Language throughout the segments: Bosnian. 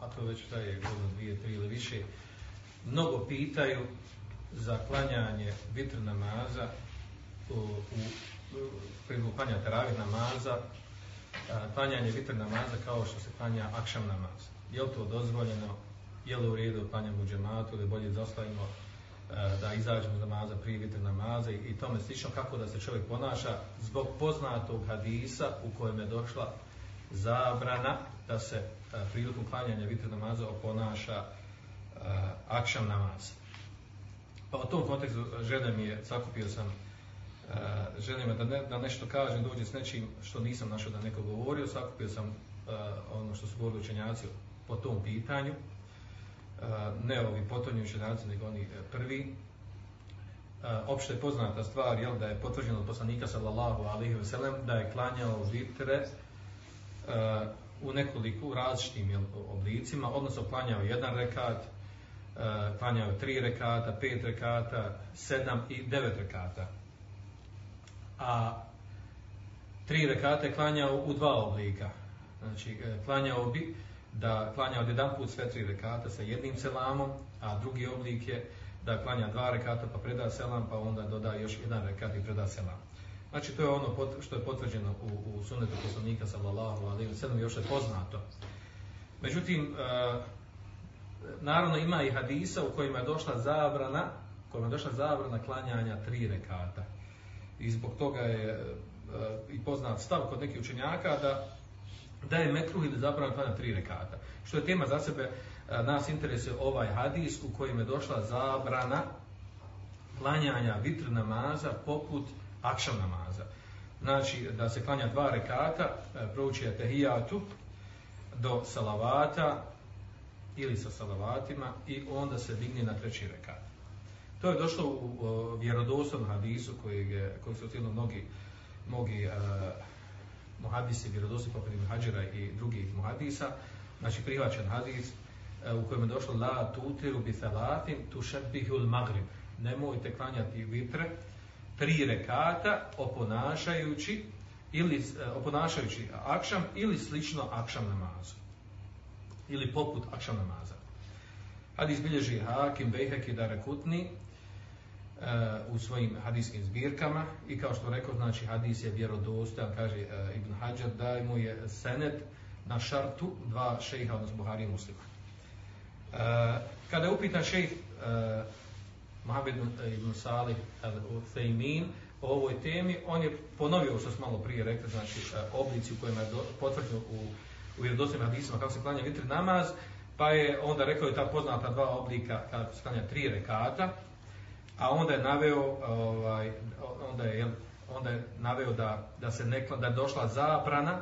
a to već traje godinu, dvije, tri ili više, mnogo pitaju za klanjanje vitr namaza u, u priliku klanja teravih namaza, a, klanjanje vitr namaza kao što se klanja akšam namaz. Je li to dozvoljeno, je li u redu klanjamo u džematu ili bolje zastavimo da izađemo za namaza prije vitr namaza i, i tome slično kako da se čovjek ponaša zbog poznatog hadisa u kojem je došla zabrana da se e, prilikom klanjanja vitr namaza oponaša e, akšam namaz. Pa u tom kontekstu e, želja mi je, sakupio sam Uh, želim da, ne, da nešto kažem, dođe s nečim što nisam našao da neko govorio, sakupio sam uh, ono što su govorili učenjaci po tom pitanju, uh, ne ovi potonji učenjaci, nego oni prvi. Uh, opšte poznata stvar, jel, da je potvrđeno od poslanika sallallahu alaihi ve sellem da je klanjao vitre uh, u nekoliko različitim oblicima, odnosno klanjao jedan rekat, uh, klanjao tri rekata, pet rekata, sedam i devet rekata a tri rekate klanjao u dva oblika. Znači, e, klanjao bi da klanja od jedan put sve tri rekata sa jednim selamom, a drugi oblik je da klanja dva rekata pa preda selam, pa onda doda još jedan rekat i preda selam. Znači, to je ono što je potvrđeno u, u sunetu poslanika sallallahu alaihi wa sallam, još je poznato. Međutim, e, naravno ima i hadisa u kojima je došla zabrana, kojima je došla zabrana klanjanja tri rekata i zbog toga je e, i poznat stav kod nekih učenjaka da da je mekruh ili zabrana klanja tri rekata. Što je tema za sebe, e, nas interesuje ovaj hadis u kojem je došla zabrana klanjanja vitr namaza poput akšam namaza. Znači da se klanja dva rekata, e, prouči je tehijatu do salavata ili sa salavatima i onda se digne na treći rekat. To je došlo u, u vjerodostojnom hadisu koji je koji su otišli mnogi mnogi uh, muhadisi vjerodostojni poput Ibn i drugih muhadisa, znači prihvaćen hadis uh, u kojem je došlo la tutiru bi salatin tushabbihul magrib. Nemojte klanjati vitre tri rekata oponašajući ili e, oponašajući akšam ili slično akšam namazu. Ili poput akšam namaza. Hadis bilježi Hakim Bejheki Darekutni e, u svojim hadijskim zbirkama i kao što rekao, znači hadis je vjerodostojan, kaže uh, Ibn Hajar, da mu je senet na šartu dva šeha, odnosno Buhari i muslima. Uh, kada je upitan šejh uh, Mohamed ibn Salih al-Uthaymin o ovoj temi, on je ponovio što smo malo prije rekli, znači e, oblici u kojima je potvrđeno u, u vjerodostojnim hadisima kako se klanja vitri namaz, pa je onda rekao je ta poznata dva oblika kada se klanja tri rekata, a onda je naveo ovaj onda je onda je naveo da da se nekla da je došla zabrana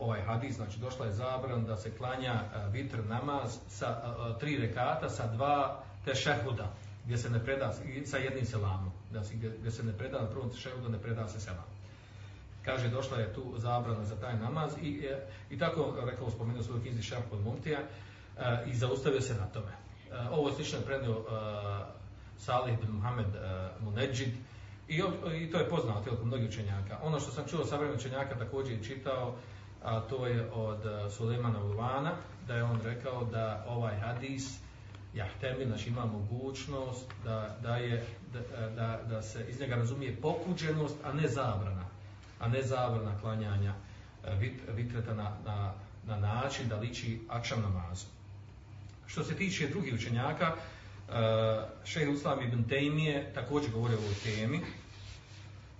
ovaj hadis znači došla je zabrana da se klanja e, vitr namaz sa e, tri rekata sa dva tešehuda gdje se ne preda sa jednim selamom da se gdje, se ne preda na prvom tešehudu ne preda se selam kaže došla je tu zabrana za taj namaz i e, i tako rekao spomenuo svoj knjizi Šarp od Mumtija e, i zaustavio se na tome e, ovo slično je prenio Salih bin Muhammed uh, i, i to je poznato kod mnogih učenjaka. Ono što sam čuo sa vremena učenjaka također je čitao, a to je od Sulemana Sulejmana Ulvana, da je on rekao da ovaj hadis jahtemi, znači ima mogućnost da, da, je, da, da, da se iz njega razumije pokuđenost, a ne zabrana. A ne zabrana klanjanja e, vit, vitreta na, na, na način da liči akšam namazu. Što se tiče drugih učenjaka, e, šehr Uslam ibn Tejmije također govori o ovoj temi.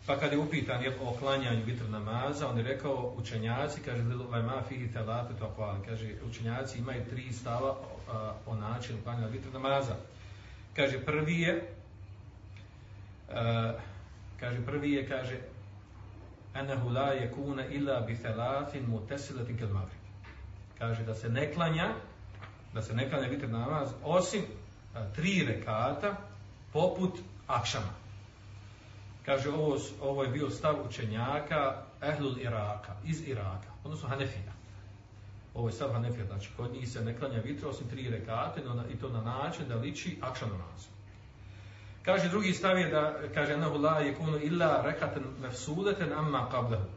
Pa kad je upitan je o klanjanju vitr namaza, on je rekao učenjaci, kaže, ovaj ma fihi telate to hvali, kaže, učenjaci imaju tri stava uh, o načinu klanjanja vitr namaza. Kaže, prvi je, kaže, prvi je, kaže, anahu la yakuna illa bi thalathin mutasilatin kal maghrib. Kaže, da se ne klanja da se ne klanja vitr namaz osim a, tri rekata poput akšama. Kaže, ovo, ovo je bio stav učenjaka Ehlul Iraka, iz Iraka, odnosno Hanefija. Ovo je stav Hanefija, znači kod njih se ne klanja vitr osim tri rekate no, i to na način da liči akšam namaz. Kaže, drugi stav je da, kaže, nahu la yakunu illa rekaten nefsudeten amma qablahu.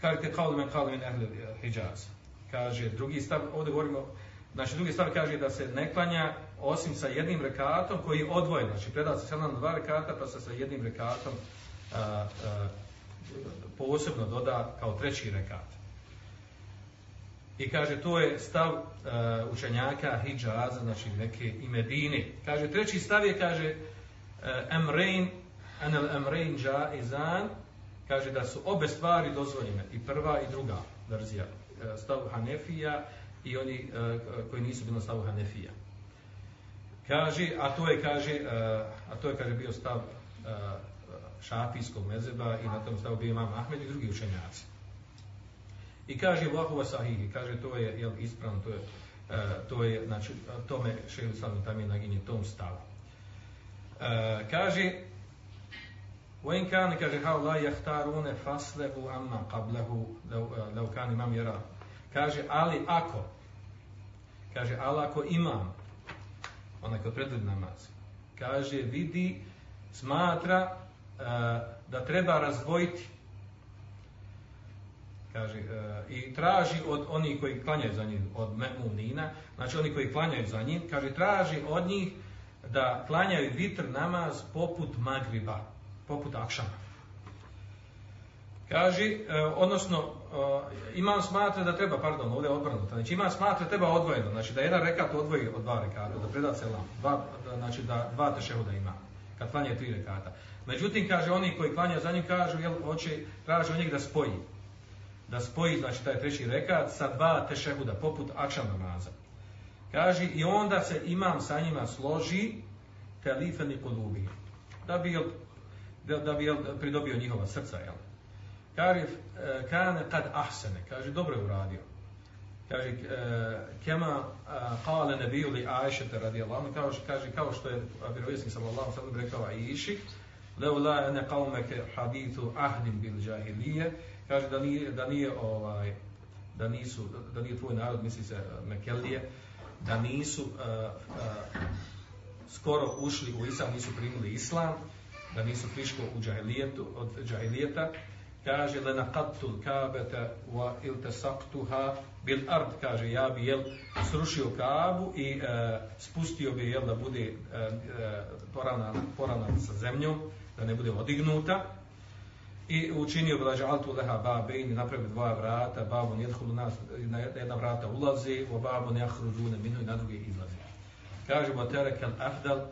Kaže, te kao men kao men Ehlul Hijaz. Kaže, drugi stav, ovdje govorimo, znači drugi stav kaže da se ne klanja osim sa jednim rekatom koji je odvojen, znači preda se selam dva rekata pa se sa jednim rekatom a, a, posebno doda kao treći rekat. I kaže to je stav uh, učenjaka Hidžaza, znači neke i Medine. Kaže treći stav je kaže uh, Emrein anel Emrein jaizan kaže da su obe stvari dozvoljene i prva i druga verzija uh, stav Hanefija i oni uh, koji nisu bili na stavu Hanefija. Kaže, a to je kaže, a to je kaže bio stav šafijskog mezeba i na tom stavu bio imam Ahmed i drugi učenjaci. I kaže Vahova Sahihi, kaže to je jel, ispravno, to je, to je znači, tome šehr sam tam je naginje tom stavu. Kaže, وإن كان كذا هؤلاء يختارون فصله أما قبله لو, لو كان imam yara kaže ali ako kaže ali ako imam onaj ko predvodi namaz, kaže, vidi, smatra e, da treba razvojiti kaže, e, i traži od onih koji klanjaju za njim, od Memunina, znači oni koji klanjaju za njim, kaže, traži od njih da klanjaju vitr namaz poput Magriba, poput Akšama. Kaže, e, odnosno, uh, imam smatra da treba, pardon, ovdje je odvrnuto, znači imam smatra da treba odvojeno, znači da jedan rekat odvoji od dva rekata, da preda selam, dva, znači da dva tešehuda ima, kad klanja tri rekata. Međutim, kaže, oni koji klanja za njim, kažu, jel, hoće, traže od njeg da spoji, da spoji, znači taj treći rekat sa dva tešehuda, poput akšam namaza. Kaže, i onda se imam sa njima složi telifeni kolubi, da bi, da, da bi jel, pridobio njihova srca, jel, Kaže, e, kane kad ahsene, kaže, dobro je uradio. Kaže, e, kema e, kale nebiju li Aishete radijallahu anhu, ono kaže, kaže, kao što je vjerovjesnik sallallahu sallam rekao Aishi, leo la ene kaumeke hadithu ahdim bil džahilije, kaže da nije, da nije ovaj, da nisu, da nije tvoj narod, misli se Mekelije, da nisu uh, uh, skoro ušli u islam, nisu primili islam, da nisu prišli u džahilijetu, od džahilijeta, kaže la naqattu kabata wa iltasaqtuha bil ard. Kaže ja bi jel srušio kabu i e, spustio bi jel da bude e, e, porana sa zemljom da ne bude odignuta. I učinio bi lađa altu leha babein napravio dva vrata babon jedhulu nas na jedna vrata ulazi u babon jahruđune minu i na druge izlazi. Kaže wa terekel afdal e,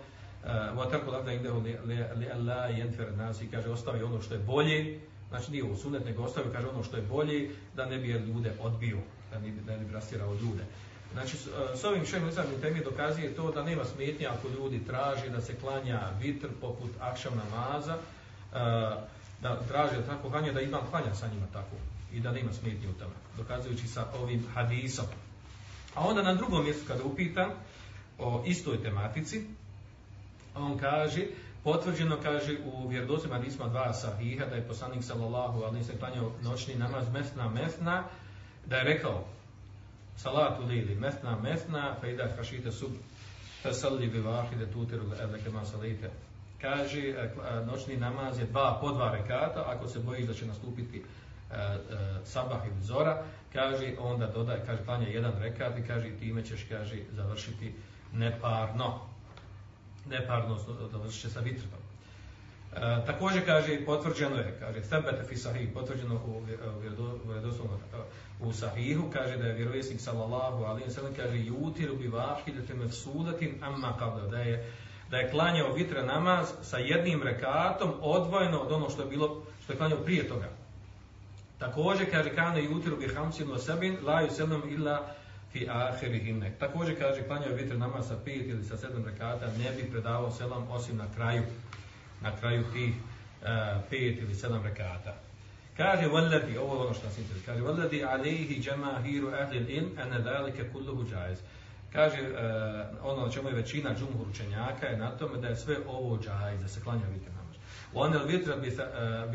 wa taraka afdal indahu li, li, li alla yanfir nas kaže ostavi ono što je bolje Znači nije u sunet, nego ostavio, kaže ono što je bolje, da ne bi ljude odbio, da ne bi, da ne bi rastirao ljude. Znači, s, e, s ovim šejem izavnim temi dokazuje to da nema smetnja ako ljudi traži da se klanja vitr poput akšam namaza, e, da traži da tako klanja, da imam klanja sa njima tako i da nema smetnje u tome, dokazujući sa ovim hadisom. A onda na drugom mjestu kada upitam o istoj tematici, on kaže, potvrđeno kaže u vjerodostojnim hadisima dva sahiha da je poslanik sallallahu alejhi ve sellem noćni namaz mesna mesna da je rekao salatu lili mesna mesna fa ida khashita sub fasalli bi wahida tutiru alaka ma salita kaže e, e, noćni namaz je dva po dva rekata ako se bojiš da će nastupiti e, sabah ili zora kaže onda dodaje kaže klanja jedan rekat i kaže time ćeš kaže završiti neparno neparno završit će sa vitrtom. E, također kaže, potvrđeno je, kaže, sebete fi sahih, potvrđeno u, e, vjerodoslovno u sahihu, kaže da je vjerovjesnik sallallahu alaihi sallam, kaže, jutiru bi vahidete mefsudatin amma kavda, da je, da je klanjao vitra namaz sa jednim rekatom odvojeno od ono što je bilo, što je klanjao prije toga. Također, kaže, kane jutiru bi hamsinu sabin, la yusallam illa fi ahirihinne. Također kaže, klanjao vitr namaz sa pet ili sa sedam rekata, ne bi predavao selam osim na kraju, na kraju tih uh, pet ili sedam rekata. Kaže, valladi, ovo je ono što nas interesuje, kaže, valladi alejhi džemahiru ahlil ilm, ene dalike kulluhu jaiz. kaže, uh, ono na čemu je većina džumhur učenjaka je na tome da je sve ovo džajz, da se klanja vitr One On vitra bi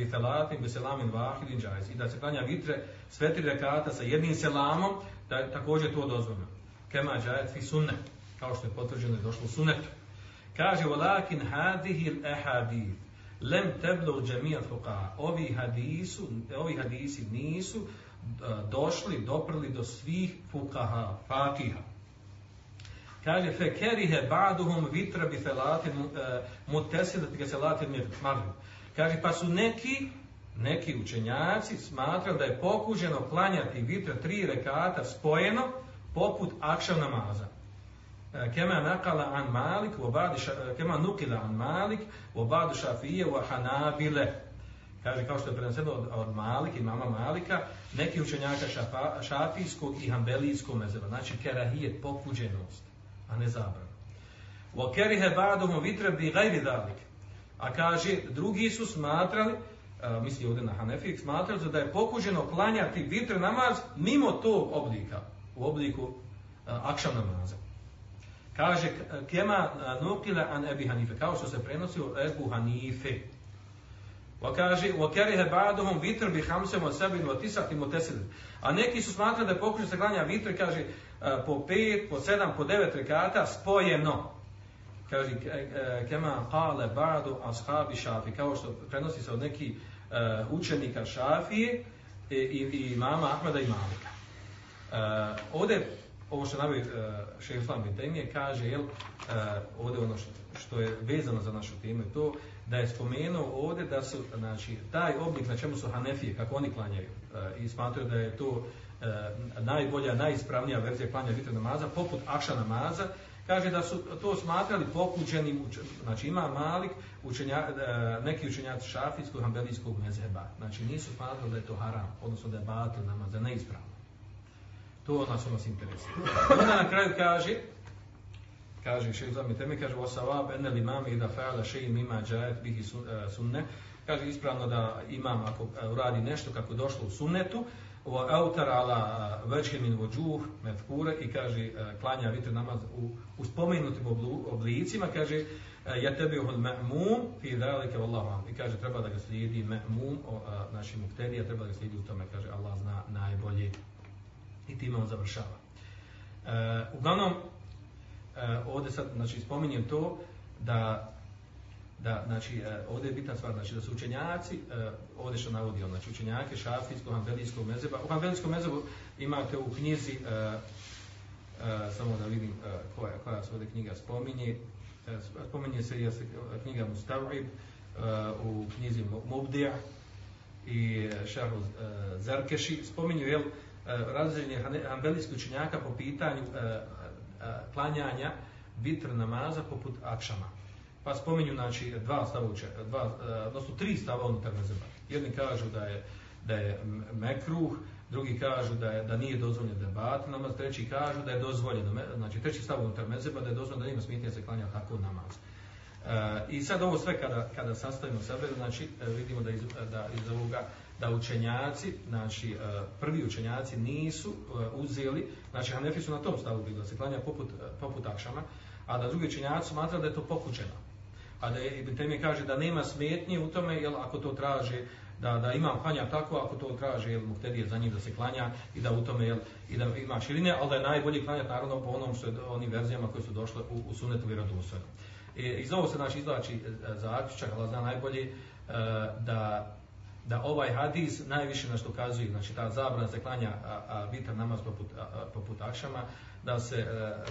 salatin e, bi selamin vahidin džajz. I da se klanja vitre sve tri rekata sa jednim selamom, da je također to dozvoljeno. Kema džajat fi sunne, kao što je potvrđeno i došlo u sunnetu. Kaže, walakin hadihi al-ahadith lem teblu džemija fuqa. Ovi hadisu, ovi hadisi nisu e, došli, doprli do svih fuqaha, fakiha. Kaže, fe kerihe ba'duhum vitra bi felati uh, ga selatin marlim. Kaže, pa su neki, neki učenjaci smatrali da je pokuženo klanjati vitra tri rekata spojeno poput akšav namaza. E, kema nakala an Malik wa ba'd e, kema nukila an Malik wa ba'd Šafije wa Hanabile. Kaže kao što je preneseno od, od Malik i mama Malika neki učenjaka šafa, šafijskog i hambelijskog mezeba. Znači kerahijet pokuđenost a ne zabranu. wa kerihe ba'duhum vitra bi gajri dalik a kaže drugi su smatrali a, misli ovdje na Hanefijek smatrali da je pokuženo klanjati vitre namaz mimo tog oblika u obliku a, akšam namaza Kaže, kema nukila an Ebi Hanife, kao što se prenosi u Ebu Hanife. Wa kaže, wa kariha ba'duhum vitr bi khamsin wa sab'in wa tis'atin mutasil. A neki su smatrali da pokuša se klanja vitr, kaže, E, po pet, po sedam, po devet rekata spojeno. Kaže, e, e, kema kale ba'du ashabi Šafi, kao što prenosi se od neki uh, učenika Šafije i, i, i mama Ahmeda i Malika. Uh, ovdje ovo što navio uh, šehr Islam Bitenije, Temije kaže, jel, uh, ovdje ono što, što je vezano za našu temu to da je spomenuo ovdje da su, znači, taj oblik na čemu su Hanefije, kako oni klanjaju, uh, i smatruju da je to uh, E, najbolja, najispravnija verzija klanja vitr namaza, poput akša namaza, kaže da su to smatrali pokućenim, znači ima malik, učenja, e, neki učenjaci šafijskog, hambelijskog mezheba, znači nisu smatrali da je to haram, odnosno da je batil namaz, da je neispravno. To nas ono nas interesuje. Onda na kraju kaže, kaže šehr Zami Temi, kaže Osavab ene li mami i da fa'ala šeji mima džajet bihi e, sunne, kaže ispravno da imam ako uradi nešto kako došlo u sunnetu, wa autar ala vajhi min wujuh mefkure i kaže e, klanja vitr namaz u, u spomenutim oblicima, kaže e, ja tebi uhod ma'mum fi wallahu vallahu i kaže treba da ga slijedi ma'mum naši muktedija treba da ga slijedi u tome, kaže Allah zna najbolje i time on završava. E, uglavnom, e, ovdje sad, znači, spominjem to da da, znači, e, ovdje je bitna stvar, znači, da su učenjaci, e, ovdje što navodi on, znači, učenjake šafijskog, hanbelijskog mezeba, u hanbelijskom mezebu imate u knjizi, e, e, samo da vidim e, koja, koja se ovdje knjiga spominje, e, spominje se je e, knjiga Mustavib, e, u knjizi Mubdija i Šarhu e, Zarkeši, spominju, jel, razređenje ambelijskih učenjaka po pitanju e, e, klanjanja vitr namaza poput akšama. Pa spominju znači, dva stava, dva, e, odnosno tri stava unutar mezeba. Jedni kažu da je, da je mekruh, drugi kažu da, je, da nije dozvoljeno debat namaz, treći kažu da je dozvoljeno, znači treći stav unutar mezeba da je dozvoljeno da nema smetnje se klanja tako namaz. E, I sad ovo sve kada, kada sastavimo sebe, znači e, vidimo da iz, da iz ovoga da učenjaci, znači e, prvi učenjaci nisu uzeli, znači Hanefi su na tom stavu bili da se klanja poput, poput akšama, a da drugi učenjaci smatra da je to pokućeno. A da je, Ibn Temije kaže da nema smetnje u tome, jel, ako to traže, da, da imam klanja tako, ako to traže, jel, muhtedije za njim da se klanja i da u tome, jel, i da ima širine, ali da je najbolji klanjati naravno po onom što je, onim verzijama koje su došle u, u sunetu vjerodostojno. E, iz ovo se znači izlači e, zaključak, ali zna najbolje, e, da da ovaj hadis najviše na što kazuje, znači ta zabrana se klanja a, a bitan namaz poput, a, a, poput akšama, da, se, e,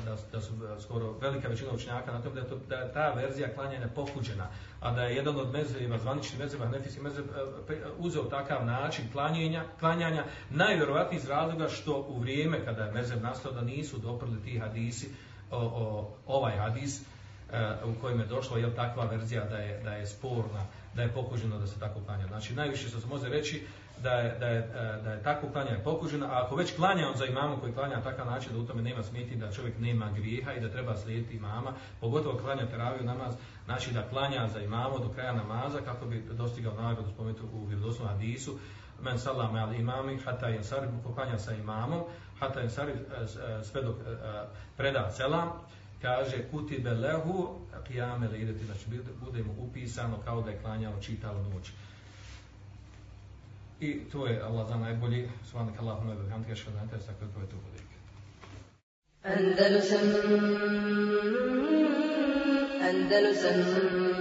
da, da su e, skoro velika većina učenjaka na tom da je, to, da je ta verzija klanjanja pokuđena, a da je jedan od mezheba, zvaničnih mezheba, Hanefijski mezheb e, uzeo takav način klanjanja, klanjanja, najvjerovatniji iz razloga što u vrijeme kada je mezheb nastao da nisu doprli ti hadisi, o, o, ovaj hadis, u kojem je došlo je takva verzija da je, da je sporna, da je pokuženo da se tako klanja. Znači, najviše što se može reći da je, da je, e, da je tako klanjanje pokuženo, a ako već klanja on za imamom koji klanja na takav način da u tome nema smeti, da čovjek nema grijeha i da treba slijediti imama, pogotovo klanja teraviju namaz, znači da klanja za imamo do kraja namaza kako bi dostigao nagradu spomenutu u vjerodosnom hadisu, men salame al imami, hata je sarif, ko klanja sa imamom, hata je e, sve dok e, preda selam, kaže kutibe lehu qiyam al znači bude mu upisano kao da je klanjao čitavu noć i to je Allah za najbolji. Subhanak Allahumma wa bihamdika ashhadu an la ilaha illa anta astaghfiruka wa atubu ilaik Andalusam Andalusam.